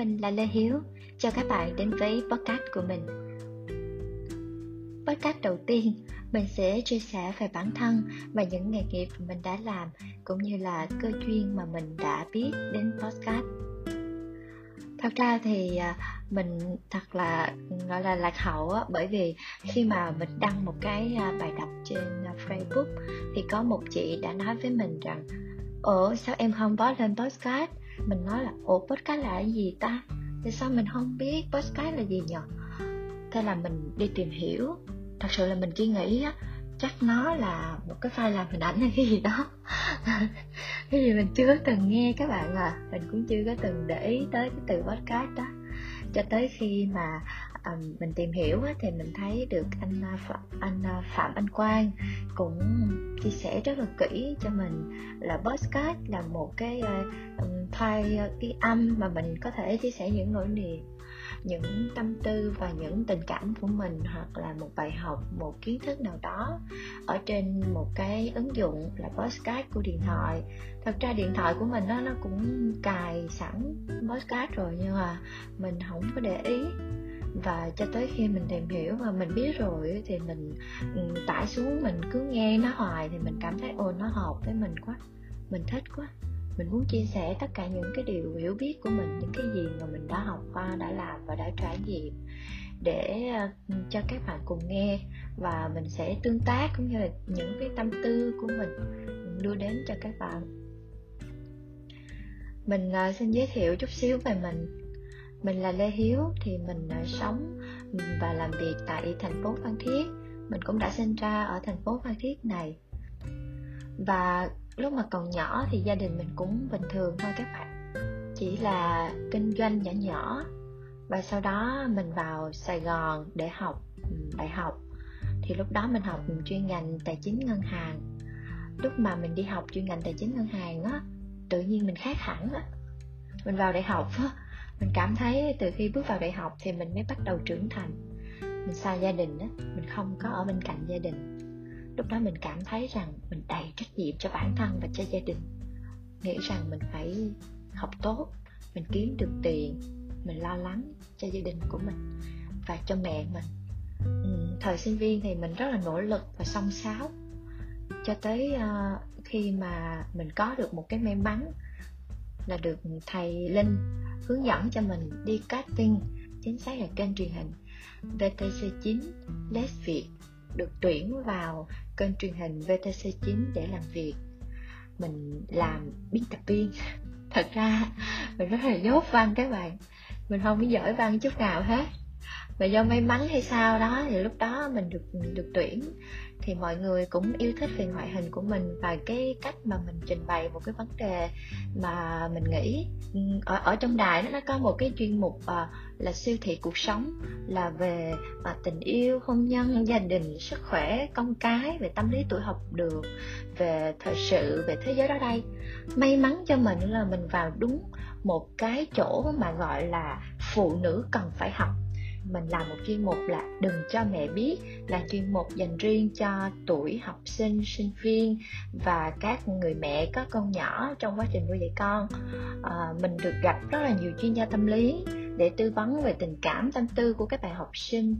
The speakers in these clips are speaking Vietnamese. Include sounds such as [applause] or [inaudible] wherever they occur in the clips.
Mình là Lê Hiếu, chào các bạn đến với podcast của mình. Podcast đầu tiên, mình sẽ chia sẻ về bản thân và những nghề nghiệp mình đã làm cũng như là cơ duyên mà mình đã biết đến podcast. Thật ra thì à, mình thật là gọi là lạc hậu á bởi vì khi mà mình đăng một cái à, bài đọc trên à, Facebook thì có một chị đã nói với mình rằng ủa sao em không post lên podcast mình nói là, ủa, podcast là cái gì ta? Thì sao mình không biết podcast là gì nhở thế là mình đi tìm hiểu. Thật sự là mình chỉ nghĩ á, chắc nó là một cái file làm hình ảnh hay cái gì đó. [laughs] Cái gì mình chưa có từng nghe các bạn à. Mình cũng chưa có từng để ý tới cái từ podcast đó. Cho tới khi mà um, mình tìm hiểu á, thì mình thấy được anh ờ, anh ờ, Phạm Anh Quang cũng chia sẻ rất là kỹ cho mình là podcast là một cái um, file cái âm mà mình có thể chia sẻ những nỗi niềm những tâm tư và những tình cảm của mình hoặc là một bài học một kiến thức nào đó ở trên một cái ứng dụng là podcast của điện thoại. Thật ra điện thoại của mình đó, nó cũng cài sẵn podcast rồi nhưng mà mình không có để ý và cho tới khi mình tìm hiểu và mình biết rồi thì mình ừ, tải xuống, mình cứ nghe nó hoài thì mình cảm thấy ồ nó hợp với mình quá, mình thích quá. Mình muốn chia sẻ tất cả những cái điều hiểu biết của mình, những cái gì mà mình đã học qua, đã làm và đã trải nghiệm để ờ, ừ, cho các bạn cùng nghe. Và mình sẽ tương tác cũng như là những cái tâm tư của mình đưa đến cho các bạn. Mình ờ, xin giới thiệu chút xíu về mình mình là lê hiếu thì mình à, sống ừ, và làm việc tại thành phố phan thiết. Mình cũng đã sinh ra ở thành phố phan thiết này. Và lúc mà còn nhỏ thì gia đình mình cũng bình thường thôi các bạn. Chỉ là kinh doanh nhỏ nhỏ. Và sau đó mình vào sài gòn để học ừ, đại học. Thì lúc đó mình học chuyên ngành tài chính ngân hàng. Lúc mà mình đi học chuyên ngành tài chính ngân hàng á, tự nhiên mình khác hẳn á. Mình vào đại học á mình cảm thấy từ khi bước vào đại học thì mình mới bắt đầu trưởng thành. Mình xa gia đình á mình không có ở bên cạnh gia đình. Lúc đó mình cảm thấy rằng mình đầy trách nhiệm cho bản thân và cho gia đình. Nghĩ rằng mình phải học tốt mình kiếm được tiền mình lo lắng cho gia đình của mình và cho mẹ mình. Ừ, thời sinh viên thì mình rất là nỗ lực và song sáo. Cho tới uh, khi mà mình có được một cái may mắn là được thầy linh hướng dẫn cho mình đi casting chính xác là kênh truyền hình VTC9 Les Việt, được tuyển vào kênh truyền hình VTC9 để làm việc. Mình làm biên tập viên. [laughs] Thật ra mình rất là dốt văn các bạn. Mình không biết giỏi văn chút nào hết và do may mắn hay sao đó thì lúc đó mình được được tuyển. Thì mọi người cũng yêu thích về ngoại hình của mình và cái cách mà mình trình bày một cái vấn đề mà mình nghĩ. Ừ, ở ở trong đài nó có một cái chuyên mục uh, là siêu thị cuộc sống là về uh, tình yêu hôn nhân gia đình sức khỏe con cái về tâm lý tuổi học đường về thời sự về thế giới đó đây. May mắn cho mình là mình vào đúng một cái chỗ mà gọi là phụ nữ cần phải học mình làm một chuyên mục là đừng cho mẹ biết là chuyên mục dành riêng cho tuổi học sinh sinh viên và các người mẹ có con nhỏ trong quá trình nuôi dạy con. À, mình được gặp rất là nhiều chuyên gia tâm lý để tư vấn về tình cảm tâm tư của các bạn học sinh.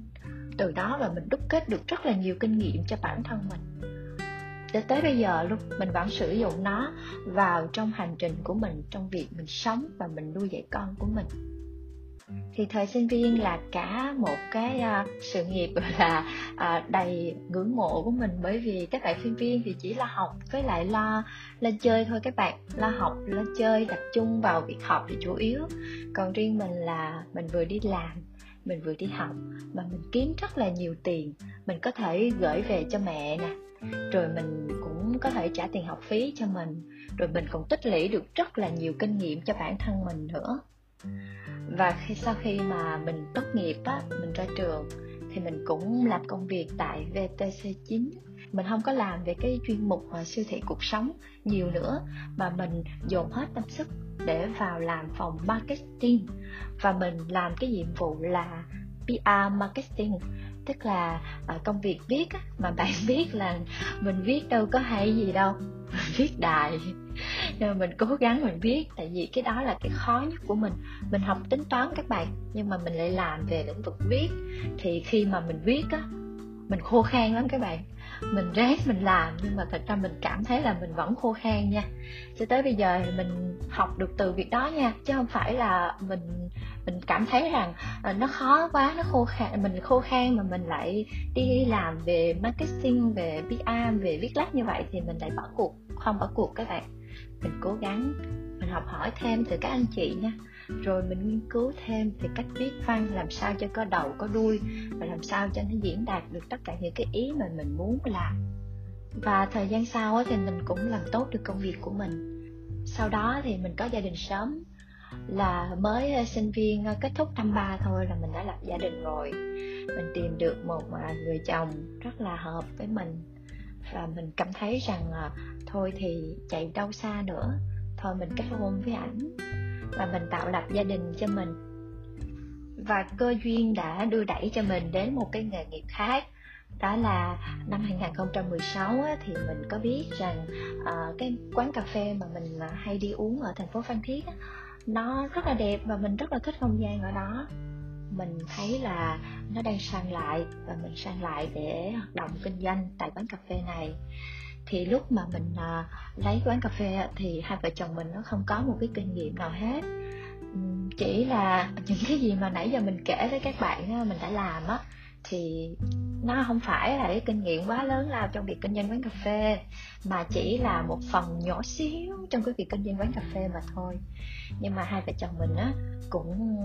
Từ đó là mình đúc kết được rất là nhiều kinh nghiệm cho bản thân mình. Để tới bây giờ luôn mình vẫn sử dụng nó vào trong hành trình của mình trong việc mình sống và mình nuôi dạy con của mình thì thời sinh viên là cả một cái uh, sự nghiệp [laughs] là uh, đầy ngưỡng mộ của mình. Bởi vì các bạn sinh viên thì chỉ là học với lại lo lên chơi thôi các bạn. Lo học lo chơi tập trung vào việc học thì chủ yếu. Còn riêng mình là mình vừa đi làm mình vừa đi học mà mình kiếm rất là nhiều tiền. Mình có thể gửi về cho mẹ nè rồi mình cũng có thể trả tiền học phí cho mình. Rồi mình còn tích lũy được rất là nhiều kinh nghiệm cho bản thân mình nữa và khi sau khi mà mình tốt nghiệp á, mình ra trường, thì mình cũng làm công việc tại VTC9 mình không có làm về cái chuyên mục à, siêu thị cuộc sống nhiều nữa, mà mình dồn hết tâm sức để vào làm phòng marketing. Và mình làm cái nhiệm vụ là PR marketing, tức là à, công việc viết mà bạn [laughs] biết là mình viết đâu có hay gì đâu, [laughs] viết đài. Ờ, mình cố gắng mình viết tại vì cái đó là cái khó nhất của mình. Mình học tính toán các bạn nhưng mà mình lại làm về lĩnh vực viết. Thì khi mà mình viết á mình khô khan lắm các bạn. Mình ráng mình làm nhưng mà thật ra mình cảm thấy là mình vẫn khô khan nha. Cho tới bây giờ thì mình học được từ việc đó nha chứ không phải là mình mình cảm thấy rằng uh, nó khó quá nó khô khan mình khô khan mà mình lại đi làm về marketing về PR về viết lách như vậy thì mình lại bỏ cuộc không bỏ cuộc các bạn mình cố gắng, mình học hỏi thêm từ các anh chị nha. Rồi mình nghiên cứu thêm về cách viết văn, làm sao cho có đầu, có đuôi, và làm sao cho nó diễn đạt được tất cả những cái ý mà mình muốn làm. Và thời gian sau thì mình cũng làm tốt được công việc của mình. Sau đó thì mình có gia đình sớm, là mới ờ, sinh viên ờ, kết thúc năm ba thôi là mình đã lập gia đình rồi. Mình tìm được một ờ, người chồng rất là hợp với mình. Và mình cảm thấy rằng thôi thì chạy đâu xa nữa. Thôi mình kết hôn với ảnh và mình tạo lập gia đình cho mình. Và cơ duyên đã đưa đẩy cho mình đến một cái nghề nghiệp khác. Đó là năm 2016 á, thì mình có biết rằng uh, cái quán cà phê mà mình ờ, hay đi uống ở thành phố Phan Thiết á, nó rất là đẹp và mình rất là thích không gian ở đó. Mình thấy là nó đang sang lại và mình sang lại để hoạt động kinh doanh tại quán cà phê này thì lúc mà mình à, lấy quán cà phê thì hai vợ chồng mình nó không có một cái kinh nghiệm nào hết. Chỉ là những cái gì mà nãy giờ mình kể với các bạn mình đã làm á thì nó không phải là cái kinh nghiệm quá lớn lao trong việc kinh doanh quán cà phê mà chỉ là một phần nhỏ xíu trong cái việc kinh doanh quán cà phê mà thôi. Nhưng mà hai vợ chồng mình á cũng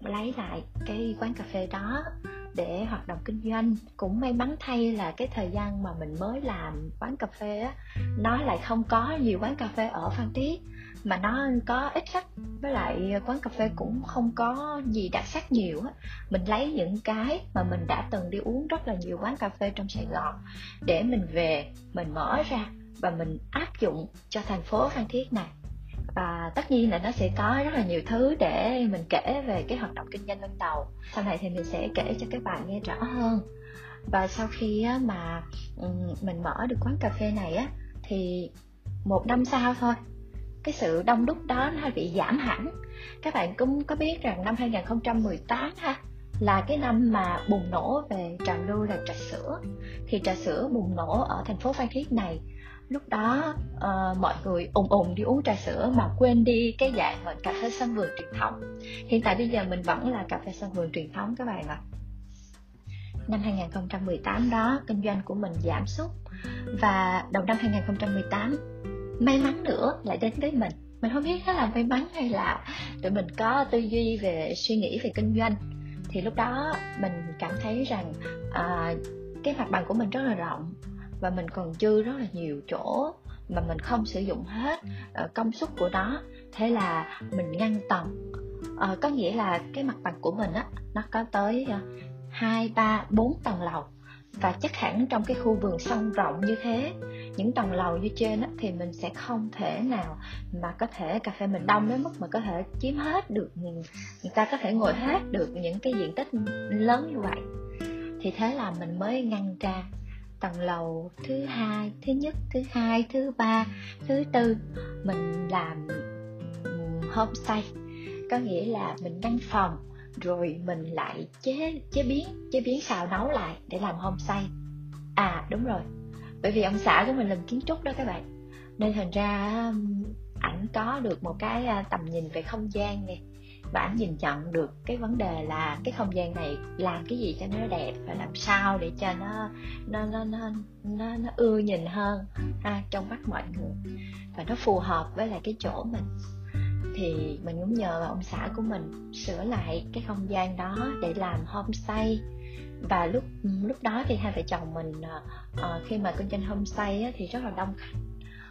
lấy lại cái quán cà phê đó để hoạt động kinh doanh. Cũng may mắn thay là cái thời gian mà mình mới làm quán cà phê á, nó lại không có nhiều quán cà phê ở phan thiết, mà nó có ít khách. Với lại quán cà phê cũng không có gì đặc sắc nhiều á. Mình lấy những cái mà mình đã từng đi uống rất là nhiều quán cà phê trong sài gòn để mình về, mình mở ra và mình áp dụng cho thành phố phan thiết này và tất nhiên là nó sẽ có rất là nhiều thứ để mình kể về cái hoạt động kinh doanh ban đầu sau này thì mình sẽ kể cho các bạn nghe rõ hơn. Và sau khi mà ừ, mình mở được quán cà phê này á, thì một năm sau thôi, cái sự đông đúc đó nó bị giảm hẳn. Các bạn cũng có biết rằng năm 2018 ha, là cái năm mà bùng nổ về trào lưu là trà sữa. Thì trà sữa bùng nổ ở thành phố Phan Thiết này lúc đó uh, mọi người ùng ùng đi uống trà sữa mà quên đi cái dạng mà cà phê sân vườn truyền thống. Hiện tại bây giờ mình vẫn là cà phê sân vườn truyền thống các bạn ạ. Năm 2018 đó kinh doanh của mình giảm sút. Và đầu năm 2018 may mắn nữa lại đến với mình. Mình không biết đó là may mắn hay là tụi mình có tư duy về suy nghĩ về kinh doanh. Thì lúc đó mình cảm thấy rằng à, cái mặt bằng của mình rất là rộng và mình còn dư rất là nhiều chỗ mà mình không sử dụng hết uh, công suất của nó. Thế là mình ngăn tầng uh, có nghĩa là cái mặt bằng của mình á nó có tới hai ba bốn tầng lầu. Và chắc hẳn trong cái khu vườn sông rộng như thế những tầng lầu như trên á, thì mình sẽ không thể nào mà có thể cà phê mình đông đến mức mà có thể chiếm hết được người ta có thể ngồi hết được những cái diện tích lớn như vậy. Thì thế là mình mới ngăn ra tầng lầu thứ hai, thứ nhất, thứ hai, thứ ba, thứ tư. Mình làm homestay. Có nghĩa là mình ngăn phòng, rồi mình lại chế chế biến chế biến xào nấu lại để làm homestay. À đúng rồi. Bởi vì ông xã của mình làm kiến trúc đó các bạn. Nên thành ra ảnh có được một cái à, tầm nhìn về không gian nè và ảnh nhìn nhận được cái vấn đề là cái không gian này làm cái gì cho nó đẹp và làm sao để cho nó nó nó nó nó, nó ưa nhìn hơn ha, trong mắt mọi người. Và nó phù hợp với lại cái chỗ mình. Thì mình cũng nhờ ông xã của mình sửa lại cái không gian đó để làm homestay. Và lúc lúc đó thì hai vợ chồng mình uh, khi mà kinh doanh homestay á, thì rất là đông khách.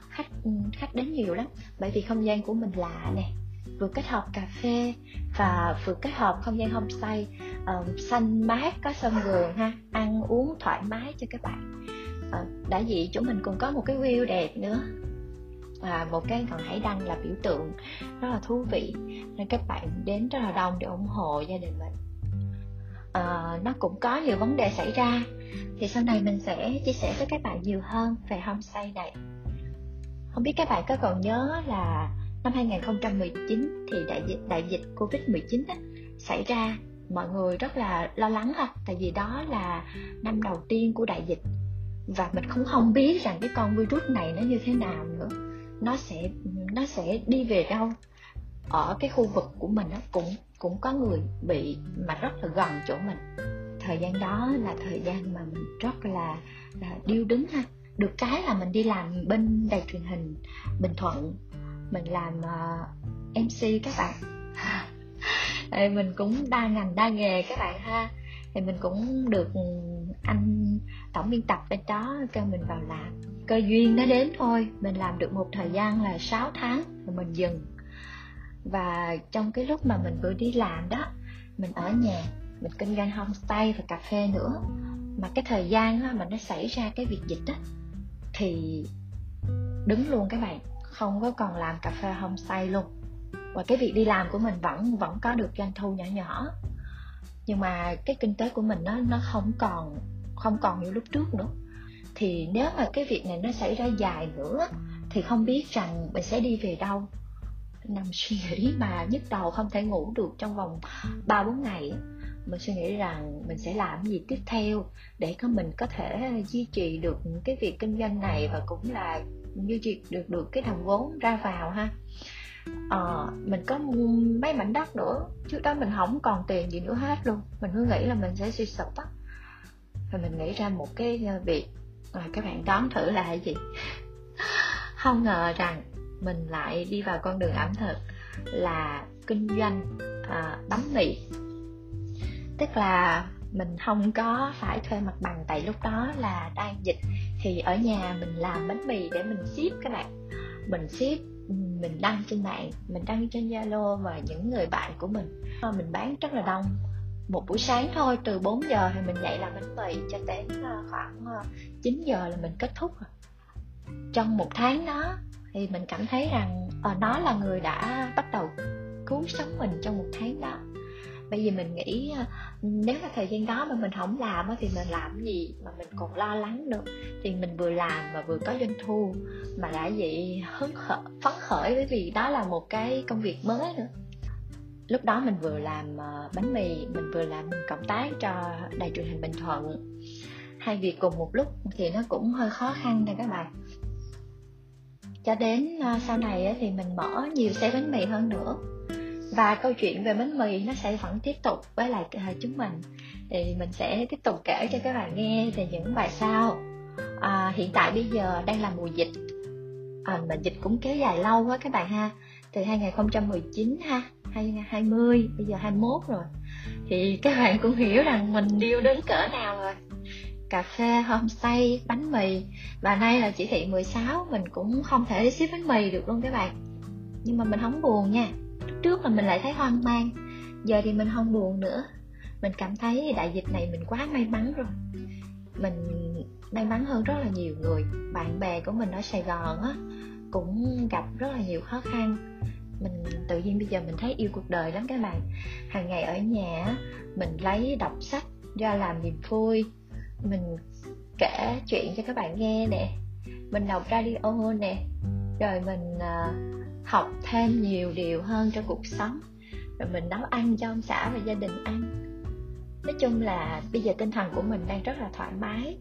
Khách khách đến nhiều lắm. Bởi vì không gian của mình lạ nè vừa kết hợp cà phê và vừa kết hợp không gian homestay uh, xanh mát có sân vườn ha ăn uống thoải mái cho các bạn. Uh, đã vậy chúng mình cũng có một cái view đẹp nữa. Và một cái ngọn hải đăng là biểu tượng rất là thú vị nên các bạn đến rất là đông để ủng hộ gia đình mình. Uh, nó cũng có nhiều vấn đề xảy ra. Thì sau này mình sẽ chia sẻ với các bạn nhiều hơn về homestay này. Không biết các bạn có còn nhớ là năm 2019 thì đại dịch đại dịch Covid-19 á, xảy ra mọi người rất là lo lắng ha tại vì đó là năm đầu tiên của đại dịch. Và mình cũng không biết rằng cái con virus này nó như thế nào nữa. Nó sẽ nó sẽ đi về đâu. Ở cái khu vực của mình nó cũng cũng có người bị mà rất là gần chỗ mình. Thời gian đó là thời gian mà mình rất là, là điêu đứng ha. Được cái là mình đi làm bên đài truyền hình bình thuận mình làm ờ, uh, mc các bạn. [laughs] Thì mình cũng đa ngành đa nghề các bạn ha. Thì mình cũng được anh tổng biên tập bên đó cho mình vào làm. Cơ duyên nó đến thôi. Mình làm được một thời gian là 6 tháng rồi mình dừng. Và trong cái lúc mà mình vừa đi làm đó mình ở nhà mình kinh doanh homestay và cà phê nữa. Mà cái thời gian đó, mà nó xảy ra cái việc dịch đó thì đứng luôn các bạn không có còn làm cà phê homestay luôn. Và cái việc đi làm của mình vẫn vẫn có được doanh thu nhỏ nhỏ. Nhưng mà cái kinh tế của mình nó nó không còn không còn như lúc trước nữa. Thì nếu mà cái việc này nó xảy ra dài nữa, thì không biết rằng mình sẽ đi về đâu. Nằm suy nghĩ mà nhức đầu, không thể ngủ được trong vòng ba bốn ngày. Mình suy nghĩ rằng mình sẽ làm gì tiếp theo để có mình có thể duy trì được cái việc kinh doanh này và cũng là duy trì được được cái đồng vốn ra vào ha. Ờ, mình có mấy mảnh đất nữa trước đó mình không còn tiền gì nữa hết luôn. Mình cứ nghĩ là mình sẽ suy sụp á. Và mình nghĩ ra một cái ờ, việc và các bạn đoán thử là cái gì? [laughs] Không ngờ rằng mình lại đi vào con đường ẩm thực là kinh doanh à, bánh mì. Tức là mình không có phải thuê mặt bằng tại lúc đó là đang dịch thì ở nhà mình làm bánh mì để mình ship các bạn. Mình ship, mình đăng trên mạng, mình đăng trên zalo và những người bạn của mình. Ờ, mình bán rất là đông. Một buổi sáng thôi, từ 4 giờ thì mình dậy làm bánh mì cho đến ờ, khoảng ờ, 9 giờ là mình kết thúc rồi. Trong một tháng đó thì mình cảm thấy rằng nó là người đã bắt đầu cứu sống mình trong một tháng đó bây giờ mình nghĩ ờ, nếu mà thời gian đó mà mình không làm thì mình làm gì mà mình còn lo lắng được thì mình vừa làm mà vừa có doanh thu mà đã vậy hứng khởi phấn khởi bởi vì đó là một cái công việc mới nữa. Lúc đó mình vừa làm ờ, bánh mì, mình vừa làm cộng tác cho đài truyền hình bình thuận. Hai việc cùng một lúc thì nó cũng hơi khó khăn nè các bạn. Cho đến ờ, sau này thì mình mở nhiều xe bánh mì hơn nữa và câu chuyện về bánh mì nó sẽ vẫn tiếp tục với lại à, chúng mình. Thì mình sẽ tiếp tục kể cho các bạn nghe về những bài sau. À, hiện tại bây giờ đang là mùa dịch. À, mà dịch cũng kéo dài lâu quá các bạn ha. Từ 2019 ha 2020 bây giờ 21 rồi. Thì các bạn cũng hiểu rằng mình điêu đến cỡ nào rồi. Cà phê homestay bánh mì. Và nay là chỉ thị 16 mình cũng không thể ship bánh mì được luôn các bạn. Nhưng mà mình không buồn nha trước là mình lại thấy hoang mang. Giờ thì mình không buồn nữa. Mình cảm thấy đại dịch này mình quá may mắn rồi. Mình may mắn hơn rất là nhiều người. Bạn bè của mình ở sài gòn á cũng gặp rất là nhiều khó khăn. Mình tự nhiên bây giờ mình thấy yêu cuộc đời lắm các bạn. Hàng ngày ở nhà mình lấy đọc sách ra làm niềm vui. Mình kể chuyện cho các bạn nghe nè. Mình đọc radio nè. Rồi mình uh, học thêm nhiều điều hơn trong cuộc sống. Rồi mình nấu ăn cho ông xã và gia đình ăn. Nói chung là bây giờ tinh thần của mình đang rất là thoải mái.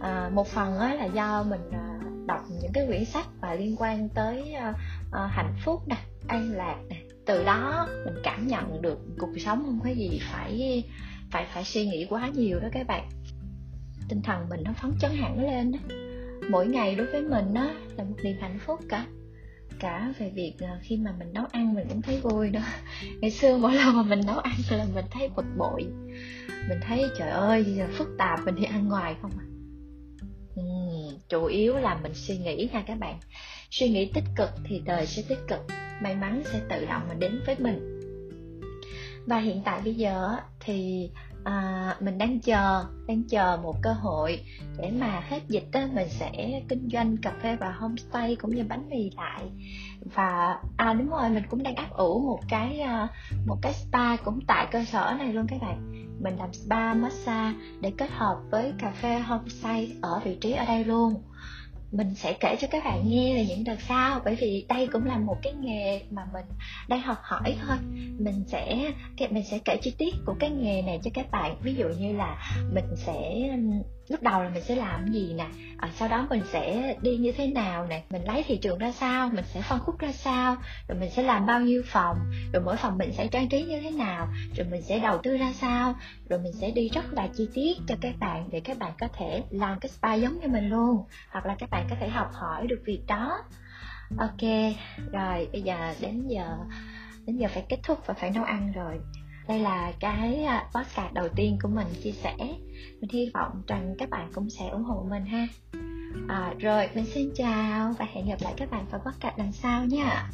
À, một phần á, là do mình à, đọc những cái quyển sách và liên quan tới à, à, hạnh phúc nè an lạc nè. Từ đó mình cảm nhận được cuộc sống không có gì phải phải phải suy nghĩ quá nhiều đó các bạn. Tinh thần mình nó phấn chấn hẳn lên đó. mỗi ngày đối với mình đó là một niềm hạnh phúc cả cả về việc ờ, khi mà mình nấu ăn mình cũng thấy vui đó. [laughs] Ngày xưa mỗi lần mà mình nấu ăn là mình thấy bực bội. Mình thấy trời ơi giờ phức tạp mình đi ăn ngoài không à. Ừ, chủ yếu là mình suy nghĩ nha các bạn. Suy nghĩ tích cực thì đời sẽ tích cực may mắn sẽ tự động mà đến với mình. Và hiện tại bây giờ thì à, mình đang chờ đang chờ một cơ hội để mà hết dịch đó, mình sẽ kinh doanh cà phê và homestay cũng như bánh mì lại. Và à đúng rồi mình cũng đang áp ủ một cái ờ, một cái spa cũng tại cơ sở này luôn các bạn. Mình làm spa massage để kết hợp với cà phê homestay ở vị trí ở đây luôn mình sẽ kể cho các bạn nghe về những đợt sau, bởi vì đây cũng là một cái nghề mà mình đang học hỏi thôi. Mình sẽ mình sẽ kể chi tiết của cái nghề này cho các bạn. Ví dụ như là mình sẽ lúc đầu là mình sẽ làm gì nè? À, sau đó mình sẽ đi như thế nào nè? Mình lấy thị trường ra sao? Mình sẽ phân khúc ra sao? Rồi mình sẽ làm bao nhiêu phòng? Rồi mỗi phòng mình sẽ trang trí như thế nào? Rồi mình sẽ đầu tư ra sao? Rồi mình sẽ đi rất là chi tiết cho các bạn để các bạn có thể làm cái spa giống như mình luôn. Hoặc là các bạn có thể học hỏi được việc đó. Ok rồi bây giờ đến giờ đến giờ phải kết thúc và phải nấu ăn rồi đây là cái à, podcast đầu tiên của mình chia sẻ. Mình hy vọng rằng các bạn cũng sẽ ủng hộ mình ha. À, rồi mình xin chào và hẹn gặp lại các bạn vào podcast lần sau nha.